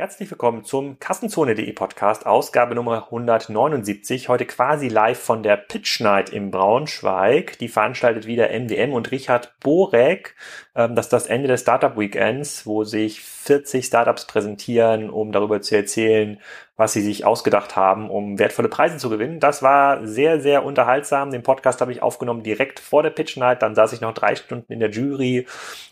Herzlich willkommen zum Kassenzone.de Podcast, Ausgabe Nummer 179. Heute quasi live von der Pitch Night im Braunschweig. Die veranstaltet wieder MDM und Richard Borek. Ähm, das ist das Ende des Startup Weekends, wo sich 40 Startups präsentieren, um darüber zu erzählen, was sie sich ausgedacht haben, um wertvolle Preise zu gewinnen. Das war sehr, sehr unterhaltsam. Den Podcast habe ich aufgenommen direkt vor der Pitch Night. Dann saß ich noch drei Stunden in der Jury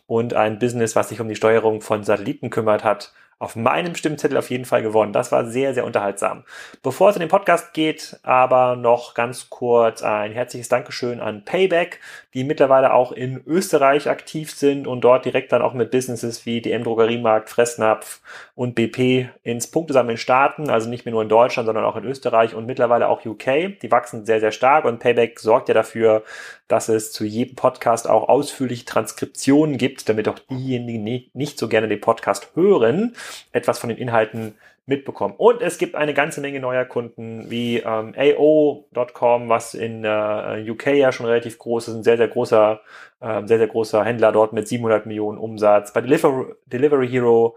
und ein Business, was sich um die Steuerung von Satelliten kümmert hat, auf meinem Stimmzettel auf jeden Fall gewonnen. Das war sehr, sehr unterhaltsam. Bevor es in den Podcast geht, aber noch ganz kurz ein herzliches Dankeschön an Payback, die mittlerweile auch in Österreich aktiv sind und dort direkt dann auch mit Businesses wie DM Drogeriemarkt, Fressnapf und BP ins Punktesammeln starten. Also nicht mehr nur in Deutschland, sondern auch in Österreich und mittlerweile auch UK. Die wachsen sehr, sehr stark und Payback sorgt ja dafür, dass es zu jedem Podcast auch ausführliche Transkriptionen gibt, damit auch diejenigen, die nicht so gerne den Podcast hören, etwas von den Inhalten mitbekommen. Und es gibt eine ganze Menge neuer Kunden wie ähm, AO.com, was in äh, UK ja schon relativ groß ist, ein sehr, sehr großer, äh, sehr, sehr großer Händler dort mit 700 Millionen Umsatz. Bei Deliver Delivery Hero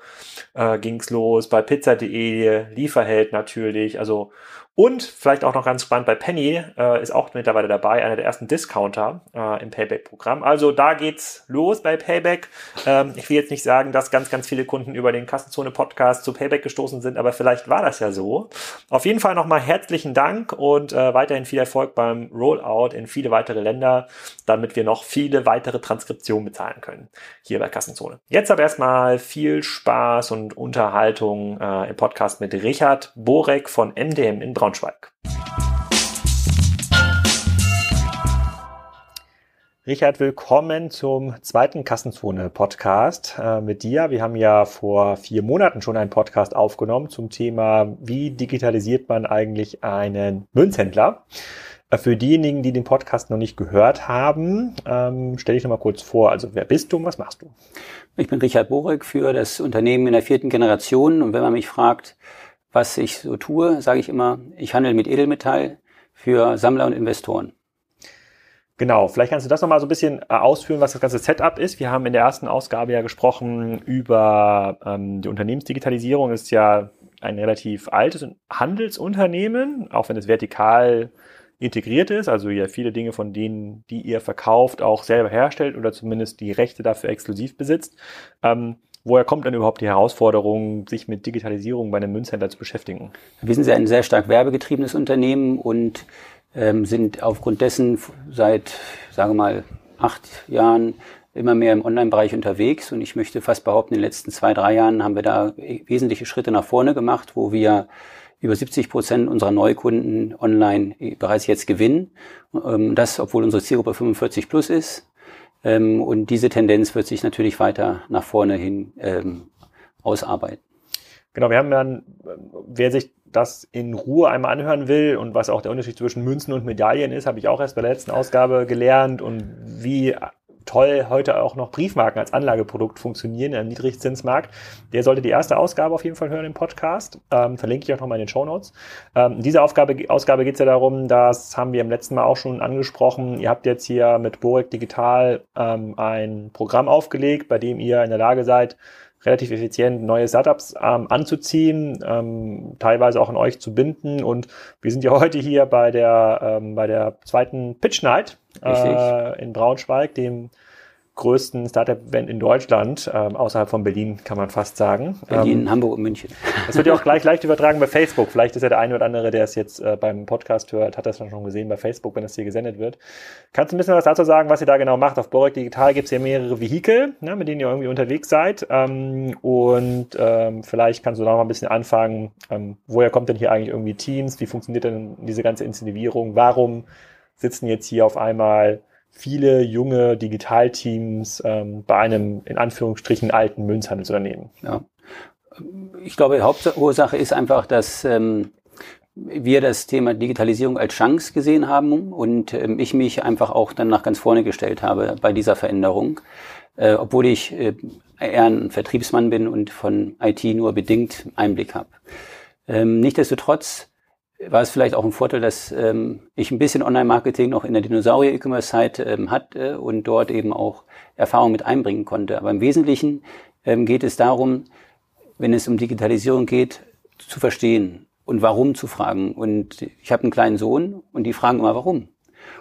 äh, ging's los, bei Pizza.de, Lieferheld natürlich, also und vielleicht auch noch ganz spannend, bei Penny äh, ist auch mittlerweile dabei, einer der ersten Discounter äh, im Payback-Programm. Also da geht's los bei Payback. Ähm, ich will jetzt nicht sagen, dass ganz, ganz viele Kunden über den Kassenzone-Podcast zu Payback gestoßen sind, aber vielleicht war das ja so. Auf jeden Fall nochmal herzlichen Dank und äh, weiterhin viel Erfolg beim Rollout in viele weitere Länder, damit wir noch viele weitere Transkriptionen bezahlen können hier bei Kassenzone. Jetzt aber erstmal viel Spaß und Unterhaltung äh, im Podcast mit Richard Borek von MDM in Braunschweig. Braunschweig. Richard, willkommen zum zweiten Kassenzone-Podcast äh, mit dir. Wir haben ja vor vier Monaten schon einen Podcast aufgenommen zum Thema, wie digitalisiert man eigentlich einen Münzhändler. Äh, für diejenigen, die den Podcast noch nicht gehört haben, ähm, stell dich noch mal kurz vor. Also wer bist du und was machst du? Ich bin Richard Borek für das Unternehmen in der vierten Generation. Und wenn man mich fragt, was ich so tue, sage ich immer, ich handle mit Edelmetall für Sammler und Investoren. Genau, vielleicht kannst du das nochmal so ein bisschen äh, ausführen, was das ganze Setup ist. Wir haben in der ersten Ausgabe ja gesprochen über ähm, die Unternehmensdigitalisierung. Ist ja ein relativ altes Handelsunternehmen, auch wenn es vertikal integriert ist, also ja viele Dinge von denen, die ihr verkauft, auch selber herstellt oder zumindest die Rechte dafür exklusiv besitzt. Ähm, Woher kommt dann überhaupt die Herausforderung, sich mit Digitalisierung bei einem Münzhändler zu beschäftigen? Wir sind ein sehr stark werbegetriebenes Unternehmen und ähm, sind aufgrund dessen seit, sagen wir mal, acht Jahren immer mehr im Online-Bereich unterwegs. Und ich möchte fast behaupten, in den letzten zwei, drei Jahren haben wir da wesentliche Schritte nach vorne gemacht, wo wir über 70 Prozent unserer Neukunden online bereits jetzt gewinnen. Ähm, das, obwohl unsere Zielgruppe 45 plus ist. Ähm, und diese Tendenz wird sich natürlich weiter nach vorne hin ähm, ausarbeiten. Genau, wir haben dann, wer sich das in Ruhe einmal anhören will und was auch der Unterschied zwischen Münzen und Medaillen ist, habe ich auch erst bei der letzten Ausgabe gelernt und wie toll heute auch noch Briefmarken als Anlageprodukt funktionieren im Niedrigzinsmarkt. Der sollte die erste Ausgabe auf jeden Fall hören im Podcast. Ähm, verlinke ich auch nochmal in den Show Notes. Ähm, in dieser Aufgabe, Ausgabe geht es ja darum, das haben wir im letzten Mal auch schon angesprochen. Ihr habt jetzt hier mit Borek Digital ähm, ein Programm aufgelegt, bei dem ihr in der Lage seid, relativ effizient neue Startups ähm, anzuziehen, ähm, teilweise auch an euch zu binden. Und wir sind ja heute hier bei der, ähm, bei der zweiten Pitch Night äh, in Braunschweig, dem größten Startup-Event in Deutschland, ähm, außerhalb von Berlin, kann man fast sagen. Berlin, ähm, Hamburg und München. Das wird ja auch gleich leicht übertragen bei Facebook. Vielleicht ist ja der eine oder andere, der es jetzt äh, beim Podcast hört, hat das dann schon gesehen bei Facebook, wenn es hier gesendet wird. Kannst du ein bisschen was dazu sagen, was ihr da genau macht? Auf Borek Digital gibt es ja mehrere Vehikel, ne, mit denen ihr irgendwie unterwegs seid. Ähm, und ähm, vielleicht kannst du da noch mal ein bisschen anfangen, ähm, woher kommt denn hier eigentlich irgendwie Teams? Wie funktioniert denn diese ganze Inszenierung? Warum sitzen jetzt hier auf einmal viele junge Digitalteams ähm, bei einem in Anführungsstrichen alten Münzhandelsunternehmen. Ja. Ich glaube, die Hauptursache ist einfach, dass ähm, wir das Thema Digitalisierung als Chance gesehen haben und ähm, ich mich einfach auch dann nach ganz vorne gestellt habe bei dieser Veränderung, äh, obwohl ich äh, eher ein Vertriebsmann bin und von IT nur bedingt Einblick habe. Ähm, Nichtsdestotrotz war es vielleicht auch ein Vorteil, dass ähm, ich ein bisschen Online-Marketing noch in der Dinosaurier-E-Commerce-Zeit ähm, hatte und dort eben auch Erfahrung mit einbringen konnte. Aber im Wesentlichen ähm, geht es darum, wenn es um Digitalisierung geht, zu verstehen und warum zu fragen. Und ich habe einen kleinen Sohn und die fragen immer, warum.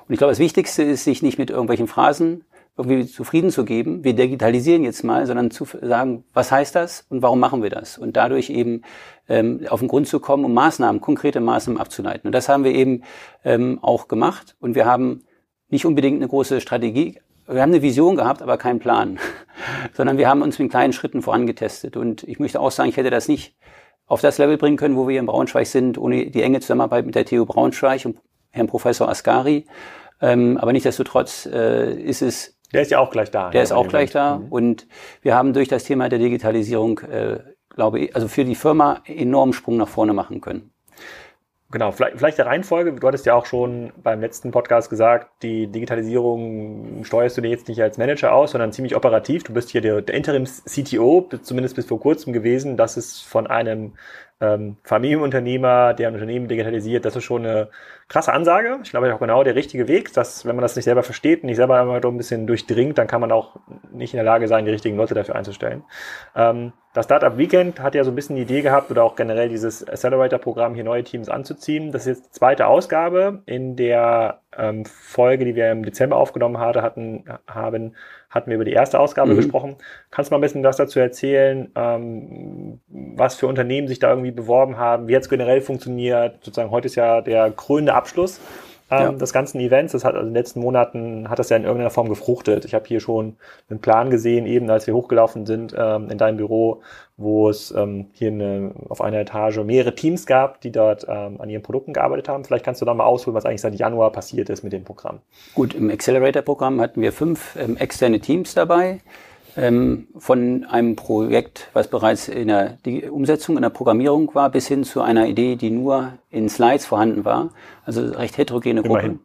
Und ich glaube, das Wichtigste ist, sich nicht mit irgendwelchen Phrasen irgendwie zufrieden zu geben, wir digitalisieren jetzt mal, sondern zu sagen, was heißt das und warum machen wir das? Und dadurch eben ähm, auf den Grund zu kommen, um Maßnahmen, konkrete Maßnahmen abzuleiten. Und das haben wir eben ähm, auch gemacht. Und wir haben nicht unbedingt eine große Strategie, wir haben eine Vision gehabt, aber keinen Plan, sondern wir haben uns mit kleinen Schritten vorangetestet. Und ich möchte auch sagen, ich hätte das nicht auf das Level bringen können, wo wir in Braunschweig sind, ohne die enge Zusammenarbeit mit der TU Braunschweig und Herrn Professor Ascari. Ähm, aber nichtsdestotrotz äh, ist es der ist ja auch gleich da. Der ist auch gleich da. Mhm. Und wir haben durch das Thema der Digitalisierung, äh, glaube ich, also für die Firma enormen Sprung nach vorne machen können. Genau, vielleicht, vielleicht der Reihenfolge. Du hattest ja auch schon beim letzten Podcast gesagt, die Digitalisierung steuerst du dir jetzt nicht als Manager aus, sondern ziemlich operativ. Du bist hier der, der Interims-CTO, zumindest bis vor kurzem gewesen. Das ist von einem ähm, Familienunternehmer, der ein Unternehmen digitalisiert, das ist schon eine krasse Ansage. Ich glaube, auch genau der richtige Weg, dass wenn man das nicht selber versteht, nicht selber einmal ein bisschen durchdringt, dann kann man auch nicht in der Lage sein, die richtigen Leute dafür einzustellen. Ähm, das Startup Weekend hat ja so ein bisschen die Idee gehabt oder auch generell dieses Accelerator-Programm hier neue Teams anzuziehen. Das ist jetzt die zweite Ausgabe. In der ähm, Folge, die wir im Dezember aufgenommen hatte, hatten, haben, hatten wir über die erste Ausgabe mhm. gesprochen. Kannst du mal ein bisschen was dazu erzählen, ähm, was für Unternehmen sich da irgendwie beworben haben, wie jetzt generell funktioniert? Sozusagen heute ist ja der krönende Abschluss ähm, ja. des ganzen Events. Das hat also in den letzten Monaten hat das ja in irgendeiner Form gefruchtet. Ich habe hier schon einen Plan gesehen, eben als wir hochgelaufen sind ähm, in deinem Büro, wo es ähm, hier eine, auf einer Etage mehrere Teams gab, die dort ähm, an ihren Produkten gearbeitet haben. Vielleicht kannst du da mal ausholen, was eigentlich seit Januar passiert ist mit dem Programm. Gut, im Accelerator-Programm hatten wir fünf ähm, externe Teams dabei von einem Projekt, was bereits in der Umsetzung, in der Programmierung war, bis hin zu einer Idee, die nur in Slides vorhanden war. Also recht heterogene Gruppen.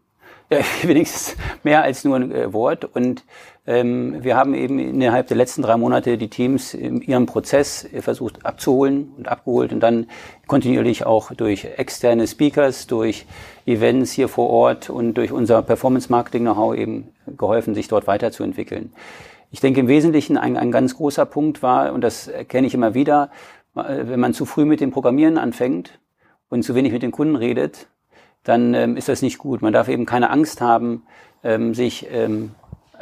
Ja, wenigstens mehr als nur ein äh, Wort. Und ähm, wir haben eben innerhalb der letzten drei Monate die Teams in ihrem Prozess äh, versucht abzuholen und abgeholt und dann kontinuierlich auch durch externe Speakers, durch Events hier vor Ort und durch unser Performance-Marketing-Know-how eben geholfen, sich dort weiterzuentwickeln. Ich denke im Wesentlichen ein, ein ganz großer Punkt war, und das erkenne ich immer wieder, wenn man zu früh mit dem Programmieren anfängt und zu wenig mit den Kunden redet, dann ähm, ist das nicht gut. Man darf eben keine Angst haben, ähm, sich ähm,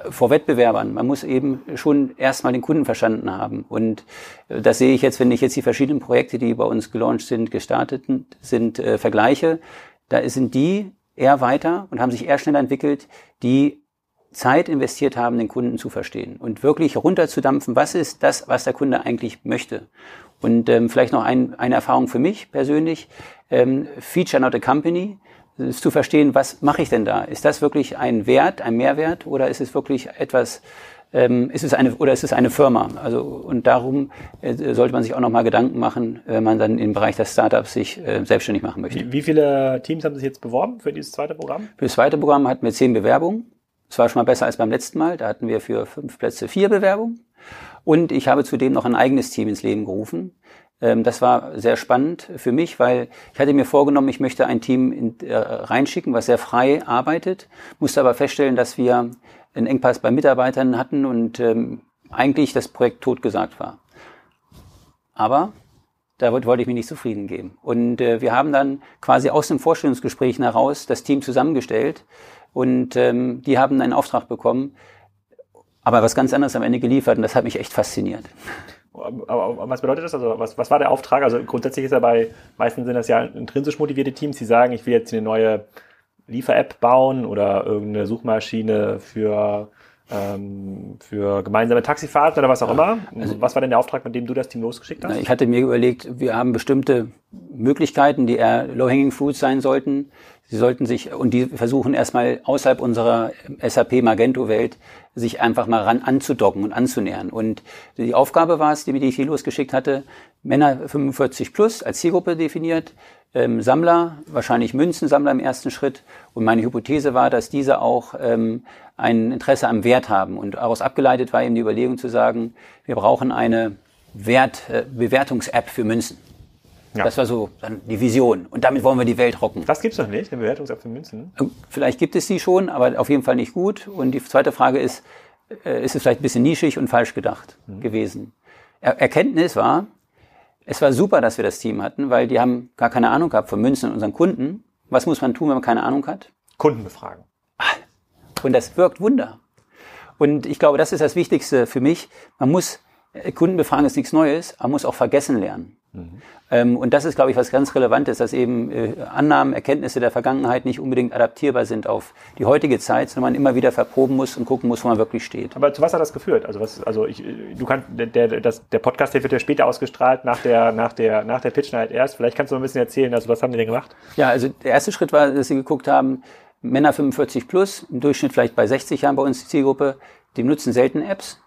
vor Wettbewerbern. Man muss eben schon erstmal den Kunden verstanden haben. Und äh, das sehe ich jetzt, wenn ich jetzt die verschiedenen Projekte, die bei uns gelauncht sind, gestartet sind, äh, vergleiche. Da sind die eher weiter und haben sich eher schneller entwickelt, die Zeit investiert haben, den Kunden zu verstehen und wirklich runterzudampfen, was ist das, was der Kunde eigentlich möchte. Und ähm, vielleicht noch ein, eine Erfahrung für mich persönlich, ähm, Feature not a Company, ist zu verstehen, was mache ich denn da? Ist das wirklich ein Wert, ein Mehrwert oder ist es wirklich etwas, ähm, ist es eine oder ist es eine Firma? Also und darum äh, sollte man sich auch noch mal Gedanken machen, wenn man dann im Bereich der Startups sich äh, selbstständig machen möchte. Wie, wie viele Teams haben sich jetzt beworben für dieses zweite Programm? Für das zweite Programm hatten wir zehn Bewerbungen. Das war schon mal besser als beim letzten Mal. Da hatten wir für fünf Plätze vier Bewerbungen. Und ich habe zudem noch ein eigenes Team ins Leben gerufen. Ähm, das war sehr spannend für mich, weil ich hatte mir vorgenommen, ich möchte ein Team äh, reinschicken, was sehr frei arbeitet, musste aber feststellen, dass wir einen Engpass bei Mitarbeitern hatten und ähm, eigentlich das Projekt totgesagt war. Aber da wollte ich mich nicht zufrieden geben. Und äh, wir haben dann quasi aus den Vorstellungsgesprächen heraus das Team zusammengestellt, und ähm, die haben einen Auftrag bekommen, aber was ganz anderes am Ende geliefert und das hat mich echt fasziniert. Aber was bedeutet das? Also was, was war der Auftrag? Also grundsätzlich ist ja bei, meistens sind das ja intrinsisch motivierte Teams, die sagen, ich will jetzt eine neue Liefer-App bauen oder irgendeine Suchmaschine für ähm, für gemeinsame Taxifahrten oder was auch immer. Also, was war denn der Auftrag, mit dem du das Team losgeschickt hast? Ich hatte mir überlegt, wir haben bestimmte Möglichkeiten, die eher low-hanging fruits sein sollten. Sie sollten sich, und die versuchen erstmal außerhalb unserer SAP Magento-Welt, sich einfach mal ran anzudocken und anzunähern. Und die Aufgabe war es, die mir die ich losgeschickt hatte, Männer 45 plus als Zielgruppe definiert, ähm, Sammler, wahrscheinlich Münzensammler im ersten Schritt. Und meine Hypothese war, dass diese auch ähm, ein Interesse am Wert haben. Und daraus abgeleitet war eben die Überlegung zu sagen, wir brauchen eine Wert, äh, Bewertungs-App für Münzen. Ja. Das war so dann die Vision. Und damit wollen wir die Welt rocken. Das gibt's noch nicht, eine Bewertungs-App für Münzen? Ähm, vielleicht gibt es die schon, aber auf jeden Fall nicht gut. Und die zweite Frage ist, äh, ist es vielleicht ein bisschen nischig und falsch gedacht mhm. gewesen? Er Erkenntnis war, Es war super, dass wir das Team hatten, weil die haben gar keine Ahnung gehabt von Münzen und unseren Kunden. Was muss man tun, wenn man keine Ahnung hat? Kunden befragen. Und das wirkt Wunder. Und ich glaube, das ist das Wichtigste für mich. Man muss, äh, Kunden befragen ist nichts Neues, man muss auch vergessen lernen. Mhm. Ähm, und das ist, glaube ich, was ganz Relevantes, dass eben äh, Annahmen, Erkenntnisse der Vergangenheit nicht unbedingt adaptierbar sind auf die heutige Zeit, sondern man immer wieder verproben muss und gucken muss, wo man wirklich steht. Aber zu was hat das geführt? Also was, also ich, du kannst, der, der, das, der Podcast, der wird ja später ausgestrahlt nach der, nach der, nach der Pitch Night erst. Vielleicht kannst du ein bisschen erzählen, also was haben die denn gemacht? Ja, also der erste Schritt war, dass sie geguckt haben, Männer 45 plus, im Durchschnitt vielleicht bei 60 Jahren bei uns die Zielgruppe, die nutzen selten Apps.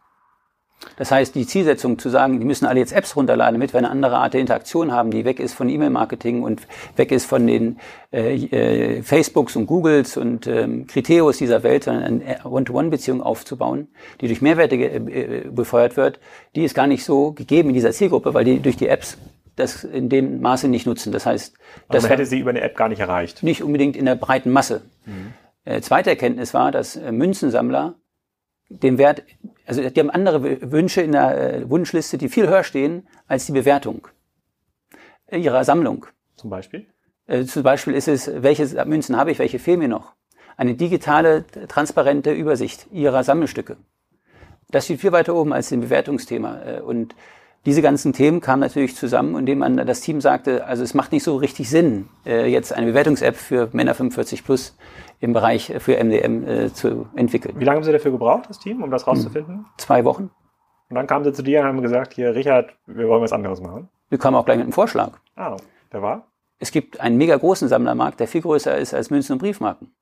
Das heißt, die Zielsetzung zu sagen, die müssen alle jetzt Apps runterladen, damit wir eine andere Art der Interaktion haben, die weg ist von E-Mail-Marketing und weg ist von den äh, äh, Facebooks und Googles und ähm, Kriterios dieser Welt, sondern eine One-to-One-Beziehung aufzubauen, die durch Mehrwerte äh, befeuert wird, die ist gar nicht so gegeben in dieser Zielgruppe, weil die durch die Apps das in dem Maße nicht nutzen. Das heißt, das man hätte sie über eine App gar nicht erreicht. Nicht unbedingt in der breiten Masse. Mhm. Äh, zweite Erkenntnis war, dass äh, Münzensammler den Wert, also die haben andere Wünsche in der äh, Wunschliste, die viel höher stehen als die Bewertung ihrer Sammlung. Zum Beispiel? Äh, zum Beispiel ist es, welche Münzen habe ich, welche fehlen mir noch? Eine digitale, transparente Übersicht ihrer Sammelstücke. Das steht viel weiter oben als dem Bewertungsthema. Äh, und diese ganzen Themen kamen natürlich zusammen, indem man das Team sagte, also es macht nicht so richtig Sinn, jetzt eine Bewertungs-App für Männer 45 plus im Bereich für MDM äh, zu entwickeln. Wie lange haben Sie dafür gebraucht, das Team, um das rauszufinden? Hm, zwei Wochen. Und dann kamen Sie zu dir und haben gesagt, hier, Richard, wir wollen was anderes machen. Wir kamen auch gleich mit einem Vorschlag. Ah, der war? Es gibt einen mega großen Sammlermarkt, der viel größer ist als Münzen und Briefmarken.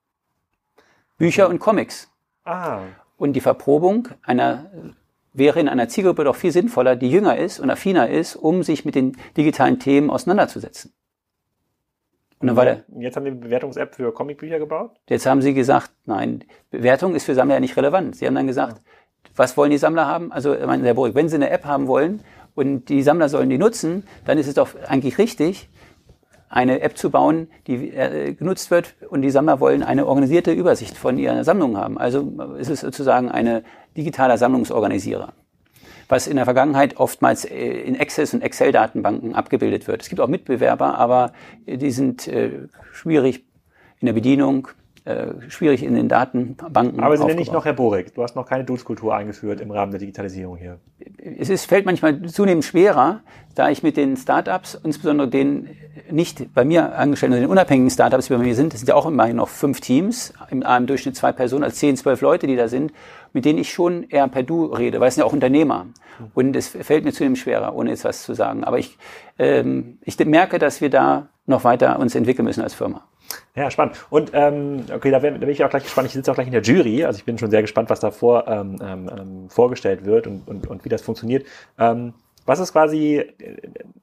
Bücher und Comics. Ah. Und die Verprobung einer wäre in einer Zielgruppe doch viel sinnvoller, die jünger ist und affiner ist, um sich mit den digitalen Themen auseinanderzusetzen. Und dann war der. Jetzt haben die eine Bewertungs-App für Comicbücher gebaut? Jetzt haben sie gesagt, nein, Bewertung ist für Sammler ja nicht relevant. Sie haben dann gesagt, was wollen die Sammler haben? Also, ich meine, Herr Burg, wenn sie eine App haben wollen und die Sammler sollen die nutzen, dann ist es doch eigentlich richtig, eine App zu bauen, die äh, genutzt wird und die Sammler wollen eine organisierte Übersicht von ihrer Sammlung haben. Also ist es sozusagen eine digitaler Sammlungsorganisierer was in der Vergangenheit oftmals äh, in Access- und Excel-Datenbanken abgebildet wird. Es gibt auch Mitbewerber, aber die sind äh, schwierig in der Bedienung, äh, schwierig in den Datenbanken. Aber Sie nennen nicht noch Herr Borek. Du hast noch keine Dudes-Kultur eingeführt im Rahmen der Digitalisierung hier. Es ist, fällt manchmal zunehmend schwerer, da ich mit den Startups, insbesondere den nicht bei mir angestellten, den unabhängigen Startups, die bei mir sind, das sind ja auch immerhin noch fünf Teams, im, im Durchschnitt zwei Personen, also zehn, zwölf Leute, die da sind, mit denen ich schon eher per Du rede, weil es sind ja auch Unternehmer. Und es fällt mir zunehmend schwerer, ohne jetzt was zu sagen. Aber ich, ähm, ich merke, dass wir da noch weiter uns entwickeln müssen als Firma. Ja, spannend. Und ähm, okay, da, wär, da bin ich auch gleich gespannt. Ich sitze auch gleich in der Jury, also ich bin schon sehr gespannt, was da vor, ähm, ähm, ähm vorgestellt wird und, und, und wie das funktioniert. Ähm, was ist quasi,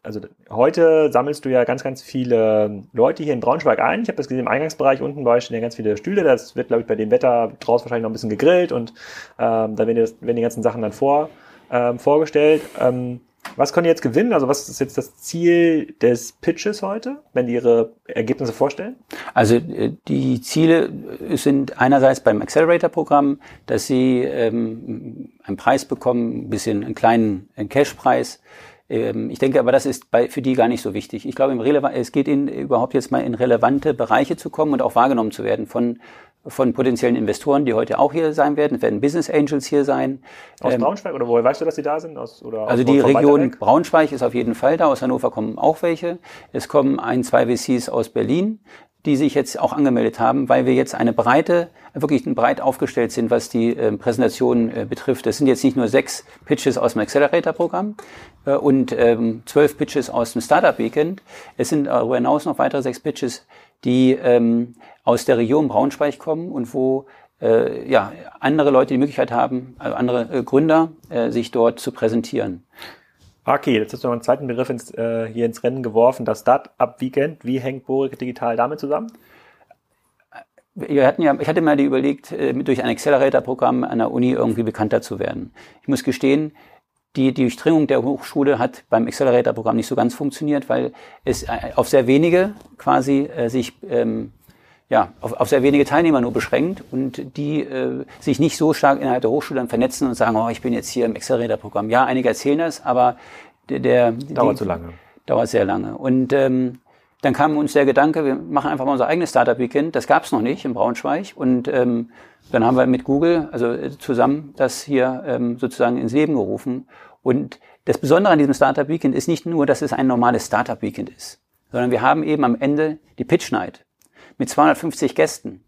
also heute sammelst du ja ganz, ganz viele Leute hier in Braunschweig ein. Ich habe das gesehen im Eingangsbereich unten bei euch stehen ja ganz viele Stühle. Das wird, glaube ich, bei dem Wetter draußen wahrscheinlich noch ein bisschen gegrillt und ähm, da werden die, werden die ganzen Sachen dann vor, ähm, vorgestellt. Ähm, was können die jetzt gewinnen? Also was ist jetzt das Ziel des Pitches heute, wenn die ihre Ergebnisse vorstellen? Also äh, die Ziele sind einerseits beim Accelerator-Programm, dass sie ähm, einen Preis bekommen, ein bisschen einen kleinen Cash-Preis. Ähm, ich denke aber, das ist bei, für die gar nicht so wichtig. Ich glaube, es geht ihnen überhaupt jetzt mal in relevante Bereiche zu kommen und auch wahrgenommen zu werden von von potenziellen Investoren, die heute auch hier sein werden. Es werden Business Angels hier sein. Aus ähm, Braunschweig oder woher weißt du, dass sie da sind? Aus, oder also die Region Braunschweig ist auf jeden Fall da. Aus Hannover kommen auch welche. Es kommen ein, zwei VCs aus Berlin, die sich jetzt auch angemeldet haben, weil wir jetzt eine breite, wirklich breit aufgestellt sind, was die äh, Präsentation äh, betrifft. Es sind jetzt nicht nur sechs Pitches aus dem Accelerator-Programm äh, und ähm, zwölf Pitches aus dem Startup Weekend. Es sind darüber hinaus noch weitere sechs Pitches, die ähm, aus der Region Braunschweig kommen und wo äh, ja, andere Leute die Möglichkeit haben, also andere äh, Gründer, äh, sich dort zu präsentieren. Okay, jetzt hast du noch einen zweiten Begriff ins, äh, hier ins Rennen geworfen, das Startup Weekend. Wie hängt Borik Digital damit zusammen? Wir hatten ja, ich hatte mal überlegt, äh, durch ein Accelerator-Programm an der Uni irgendwie bekannter zu werden. Ich muss gestehen, die, die Durchdringung der Hochschule hat beim Accelerator-Programm nicht so ganz funktioniert, weil es äh, auf sehr wenige quasi äh, sich ähm, ja, auf, auf sehr wenige Teilnehmer nur beschränkt und die äh, sich nicht so stark innerhalb der Hochschule dann vernetzen und sagen, oh, ich bin jetzt hier im Accelerator-Programm. Ja, einige erzählen das, aber der, der dauert zu lange. Dauert sehr lange. Und ähm, dann kam uns der Gedanke, wir machen einfach mal unser eigenes Startup-Weekend. Das gab es noch nicht in Braunschweig. Und ähm, dann haben wir mit Google, also äh, zusammen, das hier ähm, sozusagen ins Leben gerufen. Und das Besondere an diesem Startup-Weekend ist nicht nur, dass es ein normales Startup-Weekend ist, sondern wir haben eben am Ende die Pitch Night mit 250 Gästen.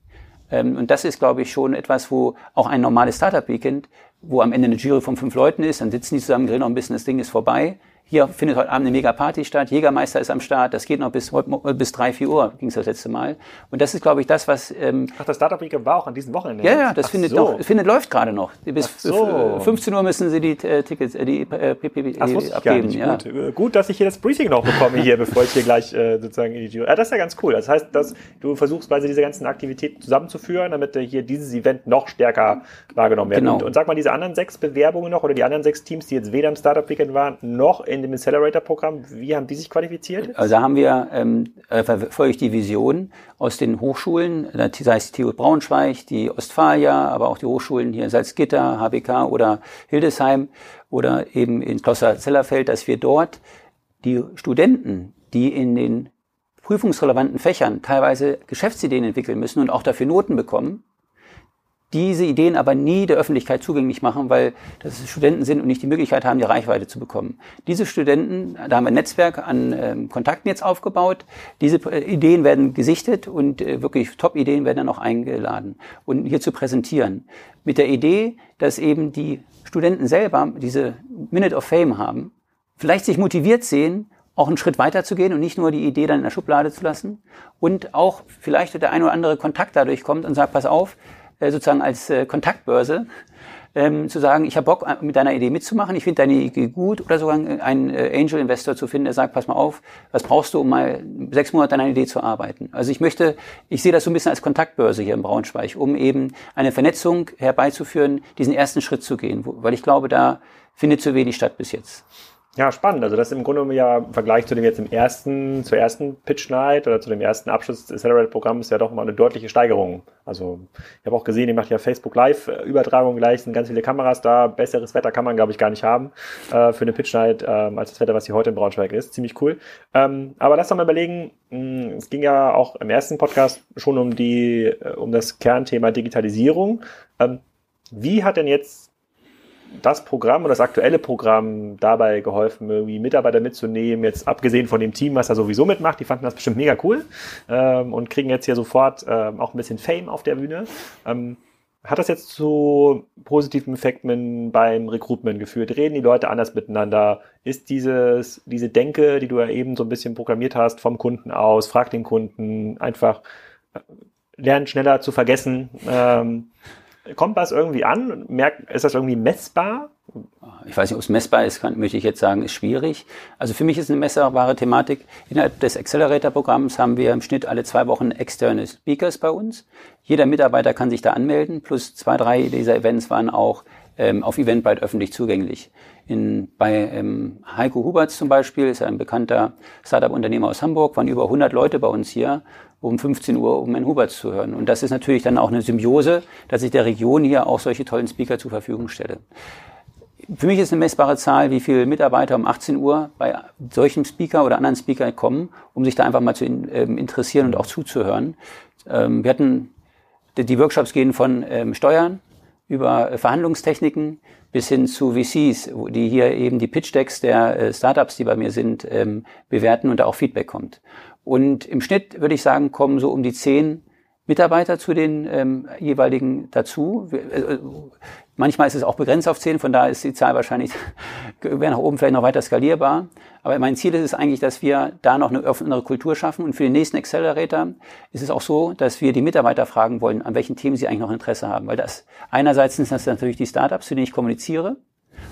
Ähm, und das ist, glaube ich, schon etwas, wo auch ein normales Startup-Weekend, wo am Ende eine Jury von fünf Leuten ist, dann sitzen die zusammen, grillen noch ein bisschen, das Ding ist vorbei. Hier findet heute Abend eine Mega-Party statt. Jägermeister ist am Start. Das geht noch bis, bis drei, vier Uhr, ging es das letzte Mal. Und das ist, glaube ich, das, was... Ähm, Ach, das Startup Weekend war auch an diesem Wochenende? Ja, ja, das Ach findet, so. noch, findet läuft gerade noch. Bis so. 15 Uhr müssen Sie die äh, Tickets, äh, die äh, PPP Ach, abgeben. Ja. Gut. Äh, gut, dass ich hier das Briefing noch bekomme hier, bevor ich hier gleich äh, sozusagen in die Tür... Ja, das ist ja ganz cool. Das heißt, dass du versuchst, quasi diese ganzen Aktivitäten zusammenzuführen, damit äh, hier dieses Event noch stärker wahrgenommen wird. Genau. Und, und sag mal, diese anderen sechs Bewerbungen noch oder die anderen sechs Teams, die jetzt weder im Startup Weekend waren, noch in dem Accelerator-Programm Programm. Wie haben die sich qualifiziert? Also haben wir, ähm, äh, verfolge ich die Vision aus den Hochschulen, das heißt die TU Braunschweig, die Ostfalia, aber auch die Hochschulen hier in Salzgitter, HBK oder Hildesheim oder eben in Kloster-Zellerfeld, dass wir dort die Studenten, die in den prüfungsrelevanten Fächern teilweise Geschäftsideen entwickeln müssen und auch dafür Noten bekommen, diese Ideen aber nie der Öffentlichkeit zugänglich machen, weil das Studenten sind und nicht die Möglichkeit haben, die Reichweite zu bekommen. Diese Studenten, da haben wir ein Netzwerk an ähm, Kontakten jetzt aufgebaut. Diese äh, Ideen werden gesichtet und äh, wirklich Top-Ideen werden dann auch eingeladen und hier zu präsentieren. Mit der Idee, dass eben die Studenten selber diese Minute of Fame haben, vielleicht sich motiviert sehen, auch einen Schritt weiter zu gehen und nicht nur die Idee dann in der Schublade zu lassen und auch vielleicht der ein oder andere Kontakt dadurch kommt und sagt, pass auf, sozusagen als äh, Kontaktbörse, ähm, zu sagen, ich habe Bock, äh, mit deiner Idee mitzumachen, ich finde deine Idee gut, oder sogar einen äh, Angel-Investor zu finden, der sagt, pass mal auf, was brauchst du, um mal sechs Monate an einer Idee zu arbeiten? Also ich möchte, ich sehe das so ein bisschen als Kontaktbörse hier in Braunschweig, um eben eine Vernetzung herbeizuführen, diesen ersten Schritt zu gehen, weil ich glaube, da findet zu wenig statt bis jetzt. Ja, spannend. Also das ist im Grunde ja im Vergleich zu dem jetzt im ersten, zur ersten Pitch Night oder zu dem ersten Abschluss des Accelerate-Programms ja doch mal eine deutliche Steigerung. Also ich habe auch gesehen, ihr macht ja Facebook Live-Übertragung gleich, sind ganz viele Kameras da. Besseres Wetter kann man, glaube ich, gar nicht haben äh, für eine Pitch Night ähm, als das Wetter, was hier heute in Braunschweig ist. Ziemlich cool. Ähm, aber lass doch mal überlegen, mh, hm, es ging ja auch im ersten Podcast schon um die, äh, um das Kernthema Digitalisierung. Ähm, wie hat denn jetzt das Programm und das aktuelle Programm dabei geholfen, irgendwie Mitarbeiter mitzunehmen, jetzt abgesehen von dem Team, was da sowieso mitmacht, die fanden das bestimmt mega cool ähm, und kriegen jetzt hier sofort ähm, auch ein bisschen Fame auf der Bühne. Ähm, hat das jetzt zu positiven Effekten beim Recruitment geführt? Reden die Leute anders miteinander? Ist dieses, diese Denke, die du ja eben so ein bisschen programmiert hast, vom Kunden aus, frag den Kunden, einfach äh, lernen schneller zu vergessen, ähm, Kommt das irgendwie an? Merkt, ist das irgendwie messbar? Ich weiß nicht, ob es messbar ist, kann, möchte ich jetzt sagen, ist schwierig. Also für mich ist eine messbare Thematik. Innerhalb des Accelerator-Programms haben wir im Schnitt alle zwei Wochen externe Speakers bei uns. Jeder Mitarbeiter kann sich da anmelden, plus zwei, drei dieser Events waren auch ähm, auf Eventbrite öffentlich zugänglich. In, bei ähm, Heiko Huberts zum Beispiel, ist ein bekannter Startup-Unternehmer aus Hamburg, waren über 100 Leute bei uns hier um 15 Uhr, um Herrn Huberts zu hören. Und das ist natürlich dann auch eine Symbiose, dass ich der Region hier auch solche tollen Speaker zur Verfügung stelle. Für mich ist eine messbare Zahl, wie viele Mitarbeiter um 18 Uhr bei solchen Speaker oder anderen Speaker kommen, um sich da einfach mal zu ähm, interessieren und auch zuzuhören. Ähm, wir hatten, die Workshops gehen von ähm, Steuern über Verhandlungstechniken bis hin zu VCs, die hier eben die Pitch Decks der äh, Startups, die bei mir sind, bewerten und da auch Feedback kommt. Und im Schnitt würde ich sagen, kommen so um die zehn Mitarbeiter zu den ähm, jeweiligen dazu. Äh, manchmal ist es auch begrenzt auf zehn, von daher ist die Zahl wahrscheinlich, wäre nach oben vielleicht noch weiter skalierbar. Aber mein Ziel ist es eigentlich, dass wir da noch eine offenere Kultur schaffen. Und für den nächsten Accelerator ist es auch so, dass wir die Mitarbeiter fragen wollen, an welchen Themen sie eigentlich noch Interesse haben. Weil das einerseits sind das natürlich die Startups, zu denen ich kommuniziere.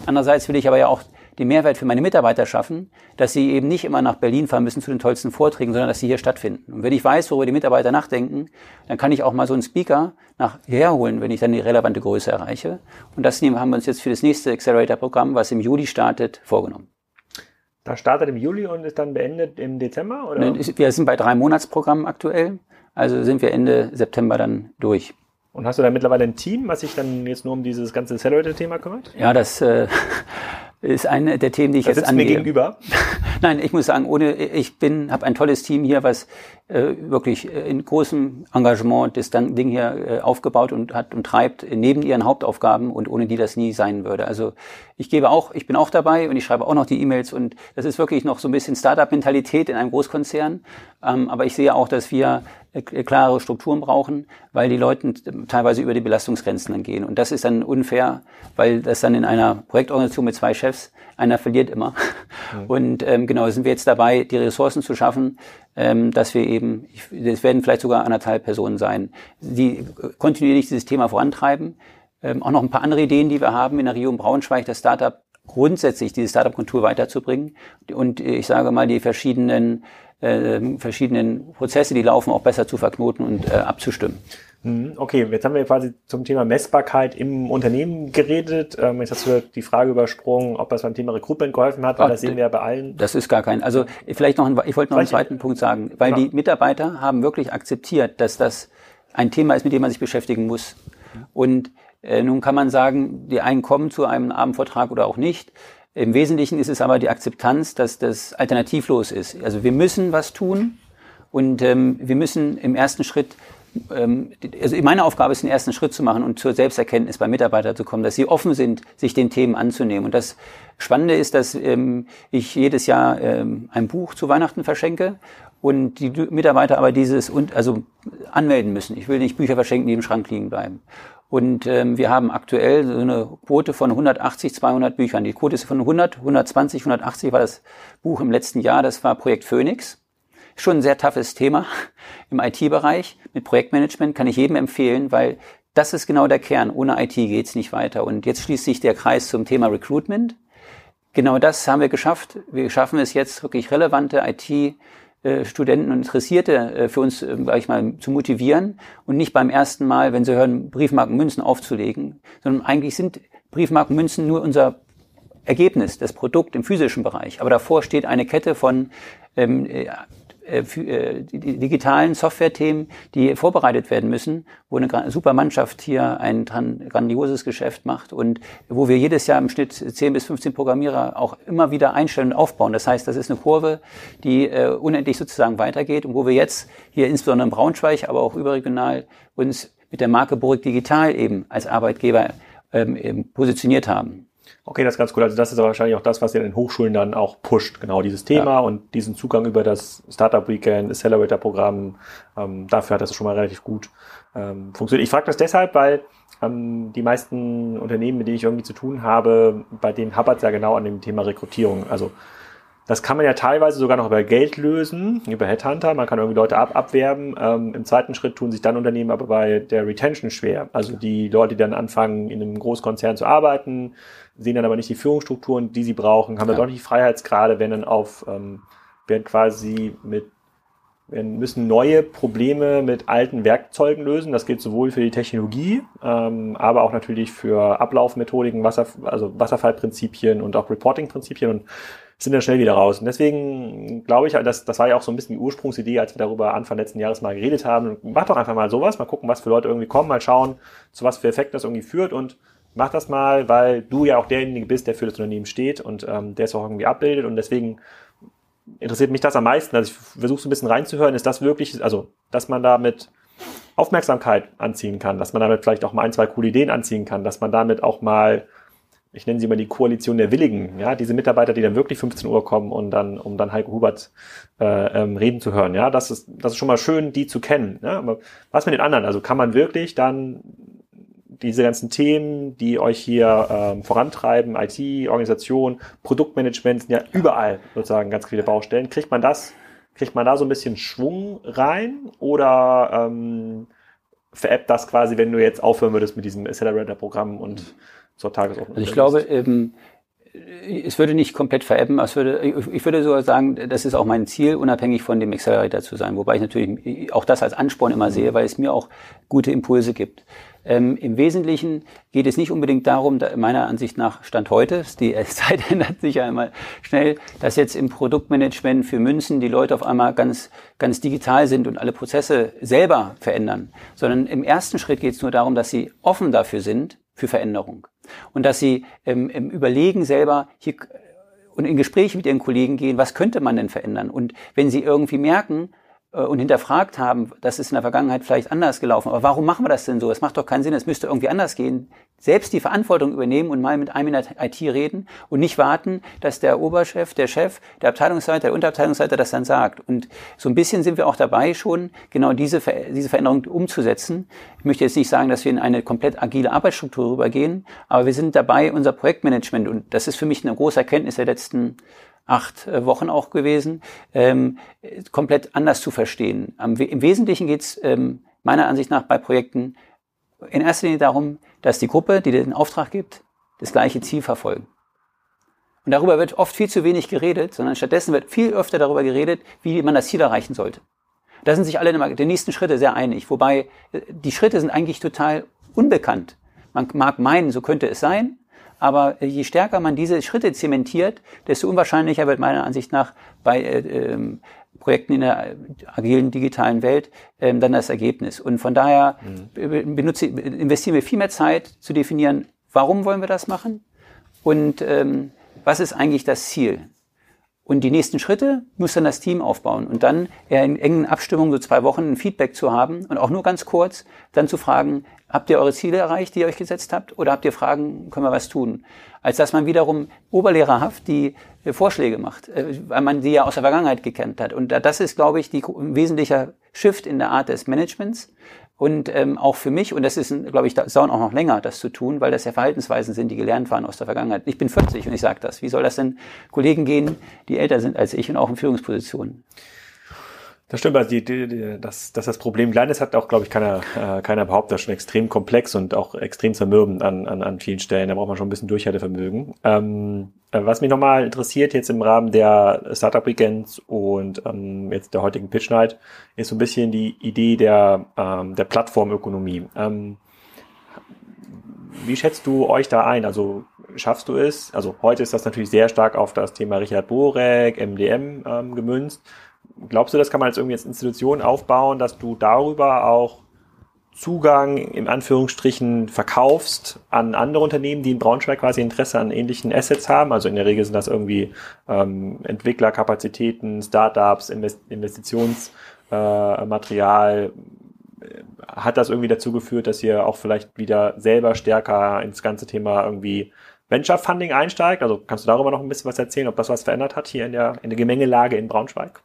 Andererseits will ich aber ja auch den Mehrwert für meine Mitarbeiter schaffen, dass sie eben nicht immer nach Berlin fahren müssen zu den tollsten Vorträgen, sondern dass sie hier stattfinden. Und wenn ich weiß, worüber die Mitarbeiter nachdenken, dann kann ich auch mal so einen Speaker nach hierher holen, wenn ich dann die relevante Größe erreiche. Und das haben wir uns jetzt für das nächste Accelerator-Programm, was im Juli startet, vorgenommen. Das startet im Juli und ist dann beendet im Dezember? Oder? Wir sind bei drei Monatsprogrammen aktuell. Also sind wir Ende September dann durch. Und hast du da mittlerweile ein Team, was sich dann jetzt nur um dieses ganze Accelerator-Thema kümmert? Ja, das, äh, ist eine der Themen, die ich da jetzt angehe. mir gegenüber? Nein, ich muss sagen, ohne ich bin, habe ein tolles Team hier, was äh, wirklich äh, in großem Engagement das Ding hier äh, aufgebaut und hat und treibt neben ihren Hauptaufgaben und ohne die das nie sein würde. Also ich gebe auch, ich bin auch dabei und ich schreibe auch noch die E-Mails und das ist wirklich noch so ein bisschen Startup-Mentalität in einem Großkonzern. Ähm, aber ich sehe auch, dass wir klare Strukturen brauchen, weil die Leute teilweise über die Belastungsgrenzen dann gehen. Und das ist dann unfair, weil das dann in einer Projektorganisation mit zwei Chefs, einer verliert immer. Und ähm, genau, sind wir jetzt dabei, die Ressourcen zu schaffen, ähm, dass wir eben, es werden vielleicht sogar anderthalb Personen sein, die kontinuierlich dieses Thema vorantreiben. Ähm, auch noch ein paar andere Ideen, die wir haben in der Region Braunschweig, das Startup grundsätzlich diese Startup-Kultur weiterzubringen und ich sage mal die verschiedenen äh, verschiedenen Prozesse, die laufen, auch besser zu verknoten und äh, abzustimmen. Mhm, okay, jetzt haben wir quasi zum Thema Messbarkeit im Unternehmen geredet. Ähm, jetzt hast du die Frage übersprungen, ob das beim Thema Recruitment geholfen hat, weil Ach, das sehen wir ja bei allen. Das ist gar kein. Also vielleicht noch, ein, ich wollte noch einen zweiten Punkt sagen, weil genau. die Mitarbeiter haben wirklich akzeptiert, dass das ein Thema ist, mit dem man sich beschäftigen muss. Und äh, nun kann man sagen, die einen kommen zu einem Abendvortrag oder auch nicht. Im Wesentlichen ist es aber die Akzeptanz, dass das alternativlos ist. Also wir müssen was tun und ähm, wir müssen im ersten Schritt also meine Aufgabe ist, den ersten Schritt zu machen und zur Selbsterkenntnis bei Mitarbeitern zu kommen, dass sie offen sind, sich den Themen anzunehmen. Und das Spannende ist, dass ähm, ich jedes Jahr ähm, ein Buch zu Weihnachten verschenke und die Mitarbeiter aber dieses und also anmelden müssen. Ich will nicht Bücher verschenken, die im Schrank liegen bleiben. Und ähm, wir haben aktuell so eine Quote von 180, 200 Büchern. Die Quote ist von 100, 120, 180 war das Buch im letzten Jahr. Das war Projekt Phoenix. Schon ein sehr toughes Thema im IT-Bereich. Mit Projektmanagement kann ich jedem empfehlen, weil das ist genau der Kern. Ohne IT geht's nicht weiter. Und jetzt schließt sich der Kreis zum Thema Recruitment. Genau das haben wir geschafft. Wir schaffen es jetzt wirklich relevante IT äh, Studenten und Interessierte äh, für uns, äh, sag ich mal, zu motivieren und nicht beim ersten Mal, wenn sie hören, Briefmarken Münzen aufzulegen, sondern eigentlich sind Briefmarken Münzen nur unser Ergebnis, das Produkt im physischen Bereich. Aber davor steht eine Kette von ähm, äh, digitalen Software-Themen, die vorbereitet werden müssen, wo eine super Mannschaft hier ein grandioses Geschäft macht und wo wir jedes Jahr im Schnitt 10 bis 15 Programmierer auch immer wieder einstellen und aufbauen. Das heißt, das ist eine Kurve, die äh, unendlich sozusagen weitergeht und wo wir jetzt hier insbesondere in Braunschweig, aber auch überregional uns mit der Marke Burg Digital eben als Arbeitgeber ähm, positioniert haben. Okay, das ist ganz cool. Also das ist aber wahrscheinlich auch das, was ihr in den Hochschulen dann auch pusht, genau dieses Thema ja. und diesen Zugang über das Startup Weekend, Accelerator-Programm. Ähm, dafür hat das schon mal relativ gut ähm, funktioniert. Ich frage das deshalb, weil ähm, die meisten Unternehmen, mit denen ich irgendwie zu tun habe, bei denen hapert es ja genau an dem Thema Rekrutierung. Also das kann man ja teilweise sogar noch über Geld lösen, über Headhunter. Man kann irgendwie Leute ab abwerben. Ähm, Im zweiten Schritt tun sich dann Unternehmen aber bei der Retention schwer. Also die Leute, die dann anfangen, in einem Großkonzern zu arbeiten, sehen dann aber nicht die Führungsstrukturen, die sie brauchen, haben ja. dann doch nicht die Freiheitsgrade, werden dann auf, ähm, werden quasi mit wir müssen neue Probleme mit alten Werkzeugen lösen. Das gilt sowohl für die Technologie, ähm, aber auch natürlich für Ablaufmethodiken, Wasser, also Wasserfallprinzipien und auch Reportingprinzipien und sind dann schnell wieder raus. Und deswegen glaube ich, das, das war ja auch so ein bisschen die Ursprungsidee, als wir darüber Anfang letzten Jahres mal geredet haben. Mach doch einfach mal sowas, mal gucken, was für Leute irgendwie kommen, mal schauen, zu was für Effekten das irgendwie führt und mach das mal, weil du ja auch derjenige bist, der für das Unternehmen steht und ähm, der es auch irgendwie abbildet und deswegen interessiert mich das am meisten. Also ich versuche so ein bisschen reinzuhören, ist das wirklich, also dass man damit Aufmerksamkeit anziehen kann, dass man damit vielleicht auch mal ein, zwei coole Ideen anziehen kann, dass man damit auch mal, ich nenne sie mal die Koalition der Willigen, ja, diese Mitarbeiter, die dann wirklich 15 Uhr kommen und dann, um dann Heiko Hubert äh, ähm, reden zu hören, ja, das ist, das ist schon mal schön, die zu kennen. Ja? Aber was mit den anderen? Also kann man wirklich dann diese ganzen Themen, die euch hier ähm, vorantreiben, IT, Organisation, Produktmanagement sind ja überall sozusagen ganz viele Baustellen. Kriegt man das, kriegt man da so ein bisschen Schwung rein oder ähm, veräppt das quasi, wenn du jetzt aufhören würdest mit diesem Accelerator-Programm und zur Tagesordnung? Also ich glaube, ähm, es würde nicht komplett verebben, es würde, ich würde sogar sagen, das ist auch mein Ziel, unabhängig von dem Accelerator zu sein, wobei ich natürlich auch das als Ansporn immer sehe, weil es mir auch gute Impulse gibt. Ähm, Im Wesentlichen geht es nicht unbedingt darum, da meiner Ansicht nach Stand heute, die Zeit ändert sich ja immer schnell, dass jetzt im Produktmanagement für Münzen die Leute auf einmal ganz, ganz digital sind und alle Prozesse selber verändern, sondern im ersten Schritt geht es nur darum, dass sie offen dafür sind, für Veränderung. Und dass sie ähm, überlegen selber hier und in Gespräche mit ihren Kollegen gehen, was könnte man denn verändern? Und wenn sie irgendwie merken, äh, und hinterfragt haben, das ist in der Vergangenheit vielleicht anders gelaufen. Aber warum machen wir das denn so? Es macht doch keinen Sinn, es müsste irgendwie anders gehen. Selbst die Verantwortung übernehmen und mal mit einem in der IT reden und nicht warten, dass der Oberchef, der Chef, der Abteilungsleiter, der Unterabteilungsleiter das dann sagt. Und so ein bisschen sind wir auch dabei schon, genau diese, diese Veränderung umzusetzen. Ich möchte jetzt nicht sagen, dass wir in eine komplett agile Arbeitsstruktur rübergehen, aber wir sind dabei, unser Projektmanagement, und das ist für mich eine große Erkenntnis der letzten acht äh, Wochen auch gewesen, ähm, komplett anders zu verstehen. Am, Im Wesentlichen geht es ähm, meiner Ansicht nach bei Projekten in erster Linie darum, dass die Gruppe, die den Auftrag gibt, das gleiche Ziel verfolgen. Und darüber wird oft viel zu wenig geredet, sondern stattdessen wird viel öfter darüber geredet, wie man das Ziel erreichen sollte. Da sind sich alle in den nächsten Schritte sehr einig, wobei äh, die Schritte sind eigentlich total unbekannt. Man mag meinen, so könnte es sein, aber je stärker man diese Schritte zementiert, desto unwahrscheinlicher wird meiner Ansicht nach bei äh, ähm, Projekten in der agilen digitalen Welt ähm, dann das Ergebnis. Und von daher mhm. benutze, investieren wir viel mehr Zeit zu definieren, warum wollen wir das machen und ähm, was ist eigentlich das Ziel. Und die nächsten Schritte muss dann das Team aufbauen und dann eher in engen Abstimmungen so zwei Wochen ein Feedback zu haben und auch nur ganz kurz dann zu fragen, habt ihr eure Ziele erreicht, die ihr euch gesetzt habt oder habt ihr Fragen, können wir was tun? Als dass man wiederum oberlehrerhaft die äh, Vorschläge macht, äh, weil man sie ja aus der Vergangenheit gekannt hat. Und das ist, glaube ich, die, ein wesentlicher Shift in der Art des Managements, und ähm, auch für mich, und das ist, glaube ich, das dauert auch noch länger, das zu tun, weil das ja Verhaltensweisen sind, die gelernt waren aus der Vergangenheit. Ich bin 40 und ich sage das. Wie soll das denn Kollegen gehen, die älter sind als ich und auch in Führungspositionen? Das stimmt, also die, die, die, dass, dass das Problem klein ist, hat auch, glaube ich, keiner, äh, keiner behauptet. Das ist schon extrem komplex und auch extrem zermürbend an, an, an vielen Stellen. Da braucht man schon ein bisschen Durchhaltevermögen. Ähm, äh, was mich nochmal interessiert jetzt im Rahmen der Startup Weekends und ähm, jetzt der heutigen Pitch Night, ist so ein bisschen die Idee der, ähm, der Plattformökonomie. Ähm, wie schätzt du euch da ein? Also schaffst du es? Also heute ist das natürlich sehr stark auf das Thema Richard Borek, MDM ähm, gemünzt glaubst du, das kann man als irgendwie als Institution aufbauen, dass du darüber auch Zugang im Anführungsstrichen verkaufst an andere Unternehmen, die in Braunschweig quasi Interesse an ähnlichen Assets haben. Also in der Regel sind das irgendwie ähm, Entwicklerkapazitäten, Startups, Invest Investitionsmaterial. Äh, Hat das irgendwie dazu geführt, dass ihr auch vielleicht wieder selber stärker ins ganze Thema irgendwie Venture Funding einsteigt? Also kannst du darüber noch ein bisschen was erzählen, ob das was verändert hat hier in der, in der Gemengelage in Braunschweig?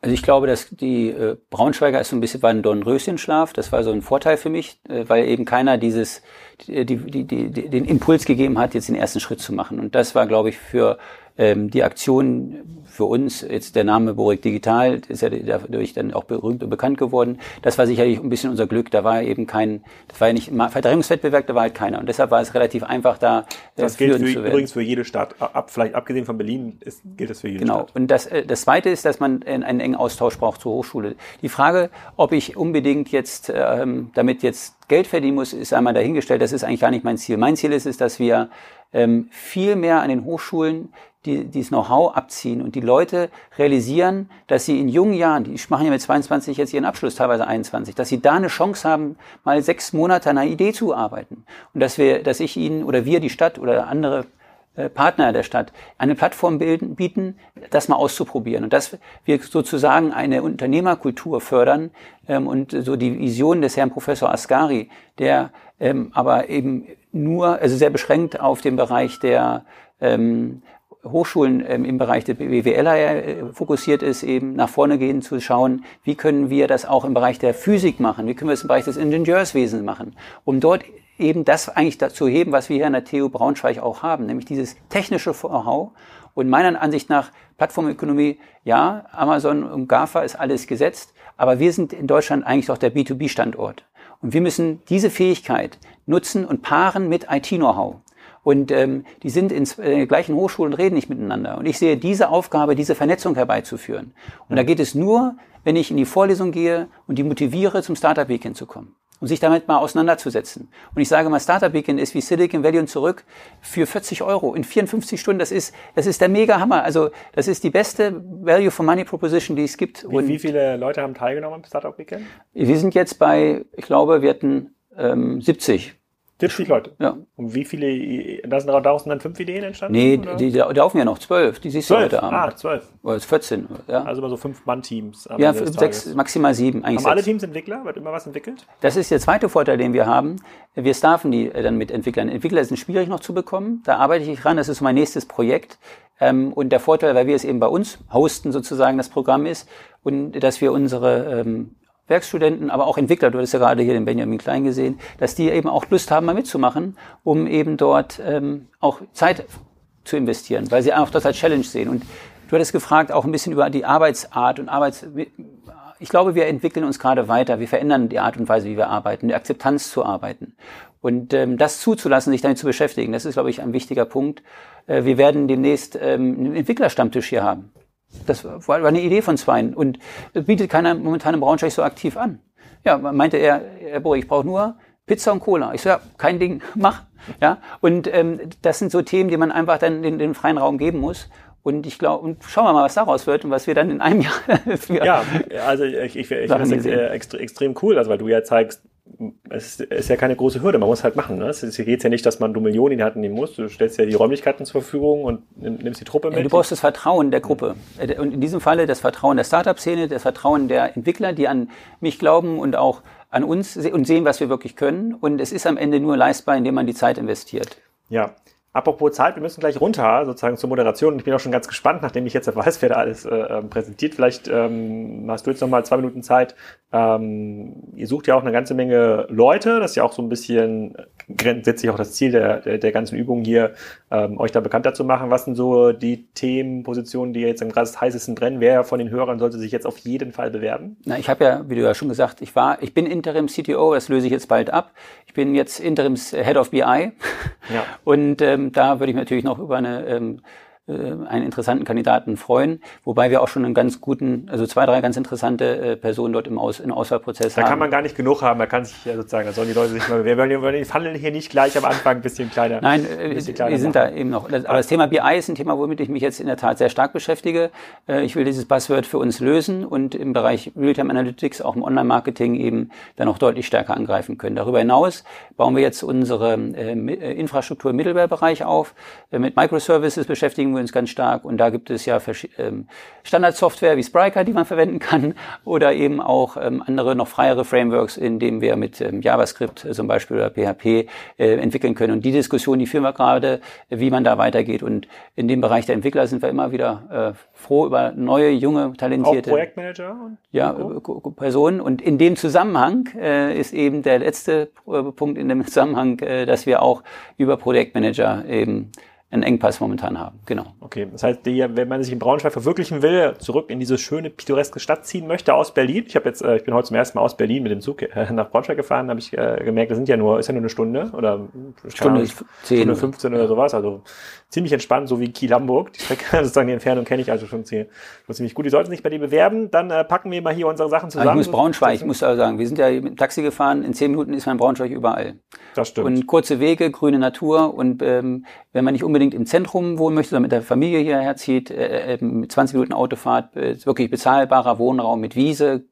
Also ich glaube, dass die äh, Braunschweiger ist so ein bisschen war ein Dornröschenschlaf. Das war so ein Vorteil für mich, äh, weil eben keiner dieses die, die, die, die, den Impuls gegeben hat, jetzt den ersten Schritt zu machen. Und das war, glaube ich, für ähm, die Aktion für uns, jetzt der Name Borik Digital, ist ja dadurch dann auch berühmt und bekannt geworden. Das war sicherlich ein bisschen unser Glück. Da war eben kein, das war ja nicht Verdrängungswettbewerb, da war halt keiner. Und deshalb war es relativ einfach, da äh, Das gilt für, übrigens für jede Stadt. Ab, vielleicht abgesehen von Berlin ist, gilt das für jede genau. Stadt. Genau. Und das, äh, das Zweite ist, dass man einen engen Austausch braucht zur Hochschule. Die Frage, ob ich unbedingt jetzt ähm, damit jetzt Geld verdienen muss, ist einmal dahingestellt. Das ist eigentlich gar nicht mein Ziel. Mein Ziel ist es, dass wir ähm, viel mehr an den Hochschulen die, dieses Know-how abziehen und die Leute realisieren, dass sie in jungen Jahren, die machen ja mit 22 jetzt ihren Abschluss, teilweise 21, dass sie da eine Chance haben, mal sechs Monate an einer Idee zu arbeiten. Und dass wir, dass ich ihnen oder wir, die Stadt oder andere Partner der Stadt eine Plattform bilden, bieten, das mal auszuprobieren. Und dass wir sozusagen eine Unternehmerkultur fördern ähm, und so die Vision des Herrn Professor Ascari, der ähm, aber eben nur, also sehr beschränkt auf den Bereich der ähm, Hochschulen ähm, im Bereich der BWL äh, fokussiert ist, eben nach vorne gehen zu schauen, wie können wir das auch im Bereich der Physik machen, wie können wir es im Bereich des Ingenieurswesens machen, um dort eben das eigentlich dazu heben, was wir hier in der TU Braunschweig auch haben, nämlich dieses technische Know-how. Und meiner Ansicht nach Plattformökonomie, ja, Amazon und GAFA ist alles gesetzt, aber wir sind in Deutschland eigentlich doch der B2B-Standort. Und wir müssen diese Fähigkeit nutzen und paaren mit IT-Know-how. Und ähm, die sind in äh, gleichen Hochschulen, reden nicht miteinander. Und ich sehe diese Aufgabe, diese Vernetzung herbeizuführen. Und da geht es nur, wenn ich in die Vorlesung gehe und die motiviere, zum Startup Weekend zu kommen und sich damit mal auseinanderzusetzen. Und ich sage mal, Startup Weekend ist wie Silicon Valley und zurück für 40 Euro in 54 Stunden. Das ist, das ist der mega Hammer. Also, das ist die beste Value for Money Proposition, die es gibt. Wie, und wie viele Leute haben teilgenommen am Startup Weekend? Wir sind jetzt bei, ich glaube, wir hatten ähm, 70 70 Leute. Ja. Und wie viele, da sind daraus dann fünf Ideen entstanden? Nee, oder? die, die laufen ja noch zwölf. Die siehst du heute Abend. Ah, zwölf. Oder 14, ja. Also immer so fünf Mann-Teams. Ja, sechs, maximal sieben. Eigentlich haben sechs. alle Teams Entwickler? Wird immer was entwickelt? Das ist der zweite Vorteil, den wir haben. Wir staffen die äh, dann mit Entwicklern. Entwickler sind schwierig noch zu bekommen. Da arbeite ich dran. Das ist mein nächstes Projekt. Ähm, und der Vorteil, weil wir es eben bei uns hosten, sozusagen das Programm ist, und dass wir unsere ähm, Werkstudenten, aber auch Entwickler, du hast ja gerade hier den Benjamin Klein gesehen, dass die eben auch Lust haben, mal mitzumachen, um eben dort ähm, auch Zeit zu investieren, weil sie einfach das als Challenge sehen. Und du hattest gefragt auch ein bisschen über die Arbeitsart und Arbeits... Ich glaube, wir entwickeln uns gerade weiter. Wir verändern die Art und Weise, wie wir arbeiten, die Akzeptanz zu arbeiten. Und ähm, das zuzulassen, sich damit zu beschäftigen, das ist, glaube ich, ein wichtiger Punkt. Äh, wir werden demnächst ähm, einen Entwicklerstammtisch hier haben. Das war eine Idee von Zweien und bietet keiner momentan im Braunschweig so aktiv an. Ja, meinte er, Herr Bohr, ich brauche nur Pizza und Cola. Ich so, ja, kein Ding, mach. Ja, und ähm, das sind so Themen, die man einfach dann den, den freien Raum geben muss. Und ich glaube, und schauen wir mal, was daraus wird und was wir dann in einem Jahr für Ja, also ich, ich, ich finde das extrem, extrem cool, also weil du ja zeigst, es ist ja keine große Hürde, man muss halt machen. Ne? Es geht ja nicht, dass man du Millionen in die Hand nehmen muss. Du stellst ja die Räumlichkeiten zur Verfügung und nimmst die Truppe mit. Du brauchst das Vertrauen der Gruppe. Und in diesem Falle das Vertrauen der Startup-Szene, das Vertrauen der Entwickler, die an mich glauben und auch an uns und sehen, was wir wirklich können. Und es ist am Ende nur leistbar, indem man die Zeit investiert. Ja, Apropos Zeit, wir müssen gleich runter, sozusagen zur Moderation. Ich bin auch schon ganz gespannt, nachdem ich jetzt weiß, wer da alles äh, ähm, präsentiert. Vielleicht ähm, hast du jetzt noch mal zwei Minuten Zeit. Ähm, ihr sucht ja auch eine ganze Menge Leute. Das ist ja auch so ein bisschen grundsätzlich auch das Ziel der, der, der ganzen Übung hier, ähm, euch da bekannter zu machen. Was sind so die Themen, Positionen, die jetzt im gerade heißesten brennen? Wer von den Hörern sollte sich jetzt auf jeden Fall bewerben? Na, ich habe ja, wie du ja schon gesagt, ich war, ich bin Interim CTO, das löse ich jetzt bald ab. Ich bin jetzt Interims Head of BI. Ja. Und ähm, da würde ich natürlich noch über eine ähm, äh, einen interessanten Kandidaten freuen, wobei wir auch schon einen ganz guten, also zwei, drei ganz interessante äh, Personen dort im, Aus, im Auswahlprozess da haben. Da kann man gar nicht genug haben, da kann sich ja sozusagen, da sollen die Leute sich mal, wir wollen, die Funnel hier nicht gleich am Anfang ein bisschen kleiner. Nein, äh, bisschen kleiner wir sind machen. da eben noch, aber das Thema BI ist ein Thema, womit ich mich jetzt in der Tat sehr stark beschäftige. Ich will dieses Buzzword für uns lösen und im Bereich Realtime Analytics, auch im Online-Marketing eben dann auch deutlich stärker angreifen können. Darüber hinaus bauen wir jetzt unsere Infrastruktur im Middleware-Bereich auf. Mit Microservices beschäftigen wir uns ganz stark und da gibt es ja ähm, Standardsoftware wie Spryker, die man verwenden kann oder eben auch ähm, andere noch freiere Frameworks, in denen wir mit ähm, JavaScript äh, zum Beispiel oder PHP äh, entwickeln können. Und die Diskussion, die führen wir gerade, wie man da weitergeht. Und in dem Bereich der Entwickler sind wir immer wieder äh, froh über neue, junge, talentierte auch Projektmanager und ja, Personen. Und in dem Zusammenhang äh, ist eben der letzte äh, Punkt in dem Zusammenhang, äh, dass wir auch über Projektmanager eben einen Engpass momentan haben. Genau. Okay, das heißt, die, wenn man sich in Braunschweig verwirklichen will, zurück in diese schöne pittoreske Stadt ziehen möchte aus Berlin. Ich habe jetzt, äh, ich bin heute zum ersten Mal aus Berlin mit dem Zug äh, nach Braunschweig gefahren, habe ich äh, gemerkt, das sind ja nur, ist ja nur eine Stunde oder Stunde, Stunde 10 Stunde 15 oder sowas. Also ziemlich entspannt, so wie Kiel-Hamburg. Die Strecke, sozusagen die Entfernung kenne ich also schon ziemlich gut. Die sollten sich bei dir bewerben, dann äh, packen wir mal hier unsere Sachen zusammen. Aber ich muss Braunschweig, ich muss also sagen, wir sind ja mit dem Taxi gefahren, in zehn Minuten ist man in Braunschweig überall. Das stimmt. Und kurze Wege, grüne Natur und ähm, wenn man nicht unbedingt im Zentrum wohnen möchte, sondern mit der Familie hierher zieht, äh, äh, mit 20 Minuten Autofahrt, äh, wirklich bezahlbarer Wohnraum mit Wiese,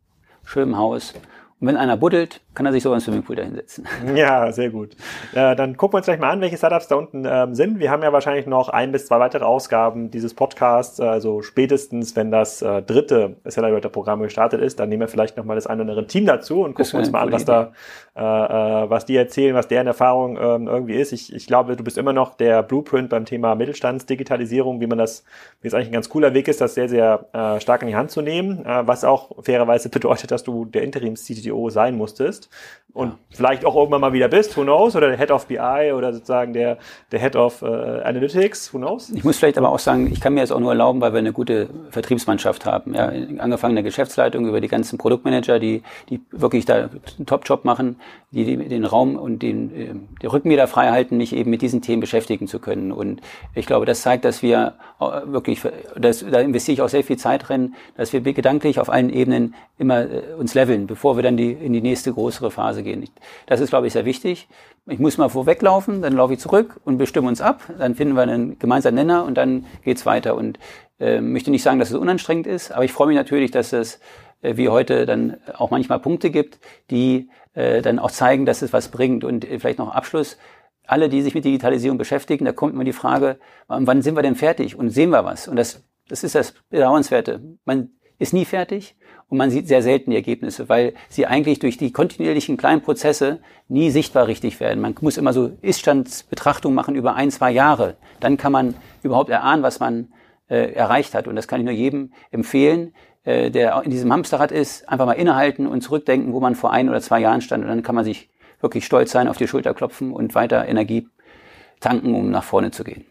schönem Haus. Und wenn einer buddelt, kann er sich so einen Swimmingpool da hinsetzen. Ja, sehr gut. Äh, dann gucken wir uns gleich mal an, welche Startups da unten ähm, sind. Wir haben ja wahrscheinlich noch ein bis zwei weitere Ausgaben dieses Podcasts. Also spätestens, wenn das äh, dritte Accelerator-Programm gestartet ist, dann nehmen wir vielleicht noch mal das ein oder andere Team dazu und gucken uns mal an, was da, äh, äh, was die erzählen, was deren Erfahrung ähm, irgendwie ist. Ich, ich glaube, du bist immer noch der Blueprint beim Thema Mittelstandsdigitalisierung, wie man das, wie es eigentlich ein ganz cooler Weg ist, das sehr, sehr äh, stark in die Hand zu nehmen, äh, was auch fairerweise bedeutet, dass du der Interims-CTO sein musstest und ja. vielleicht auch irgendwann mal wieder bist, who knows, oder der Head of BI oder sozusagen der, der Head of äh, Analytics, who knows. Ich muss vielleicht aber auch sagen, ich kann mir das auch nur erlauben, weil wir eine gute Vertriebsmannschaft haben. Ja, angefangen der Geschäftsleitung über die ganzen Produktmanager, die, die wirklich da einen Top-Job machen, die, die den Raum und den, äh, die Rücken wieder frei halten, mich eben mit diesen Themen beschäftigen zu können. Und ich glaube, das zeigt, dass wir äh, wirklich, das, da investiere ich auch sehr viel Zeit drin, dass wir gedanklich auf allen Ebenen immer äh, uns leveln, bevor wir dann die, in die nächste größere Phase gehen. Das ist, glaube ich, sehr wichtig. Ich muss mal vorweglaufen, dann laufe ich zurück und bestimme uns ab, dann finden wir einen gemeinsamen Nenner und dann geht's weiter. Und äh, möchte nicht sagen, dass es unanstrengend ist, aber ich freue mich natürlich, dass es äh, wie heute dann auch manchmal Punkte gibt, die äh, dann auch zeigen, dass es was bringt. Und äh, vielleicht noch Abschluss. Alle, die sich mit Digitalisierung beschäftigen, da kommt immer die Frage, wann sind wir denn fertig und sehen wir was? Und das, das ist das Bedauernswerte. Man ist nie fertig und man sieht sehr selten die Ergebnisse, weil sie eigentlich durch die kontinuierlichen kleinen Prozesse nie sichtbar richtig werden. Man muss immer so Iststandsbetrachtung machen über ein, zwei Jahre. Dann kann man überhaupt erahnen, was man äh, erreicht hat. Und das kann ich nur jedem empfehlen, äh, der in diesem Hamsterrad ist, einfach mal innehalten und zurückdenken, wo man vor ein oder zwei Jahren stand. Und dann kann man sich wirklich stolz sein, auf die Schulter klopfen und weiter Energie tanken, um nach vorne zu gehen.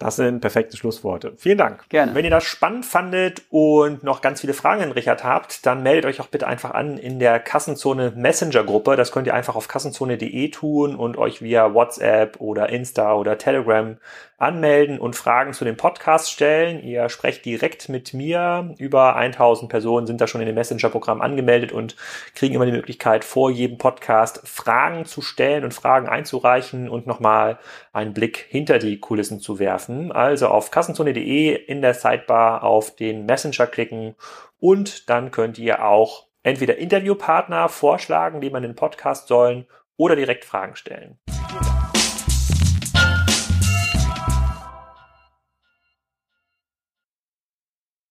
Das sind perfekte Schlussworte. Vielen Dank. Gerne. Wenn ihr das spannend fandet und noch ganz viele Fragen an Richard habt, dann meldet euch auch bitte einfach an in der Kassenzone Messenger Gruppe. Das könnt ihr einfach auf kassenzone.de tun und euch via WhatsApp oder Insta oder Telegram anmelden und Fragen zu dem Podcast stellen. Ihr sprecht direkt mit mir. Über 1000 Personen sind da schon in dem Messenger-Programm angemeldet und kriegen immer die Möglichkeit, vor jedem Podcast Fragen zu stellen und Fragen einzureichen und nochmal einen Blick hinter die Kulissen zu werfen. Also auf kassenzone.de in der Sidebar auf den Messenger klicken und dann könnt ihr auch entweder Interviewpartner vorschlagen, die man den Podcast sollen oder direkt Fragen stellen.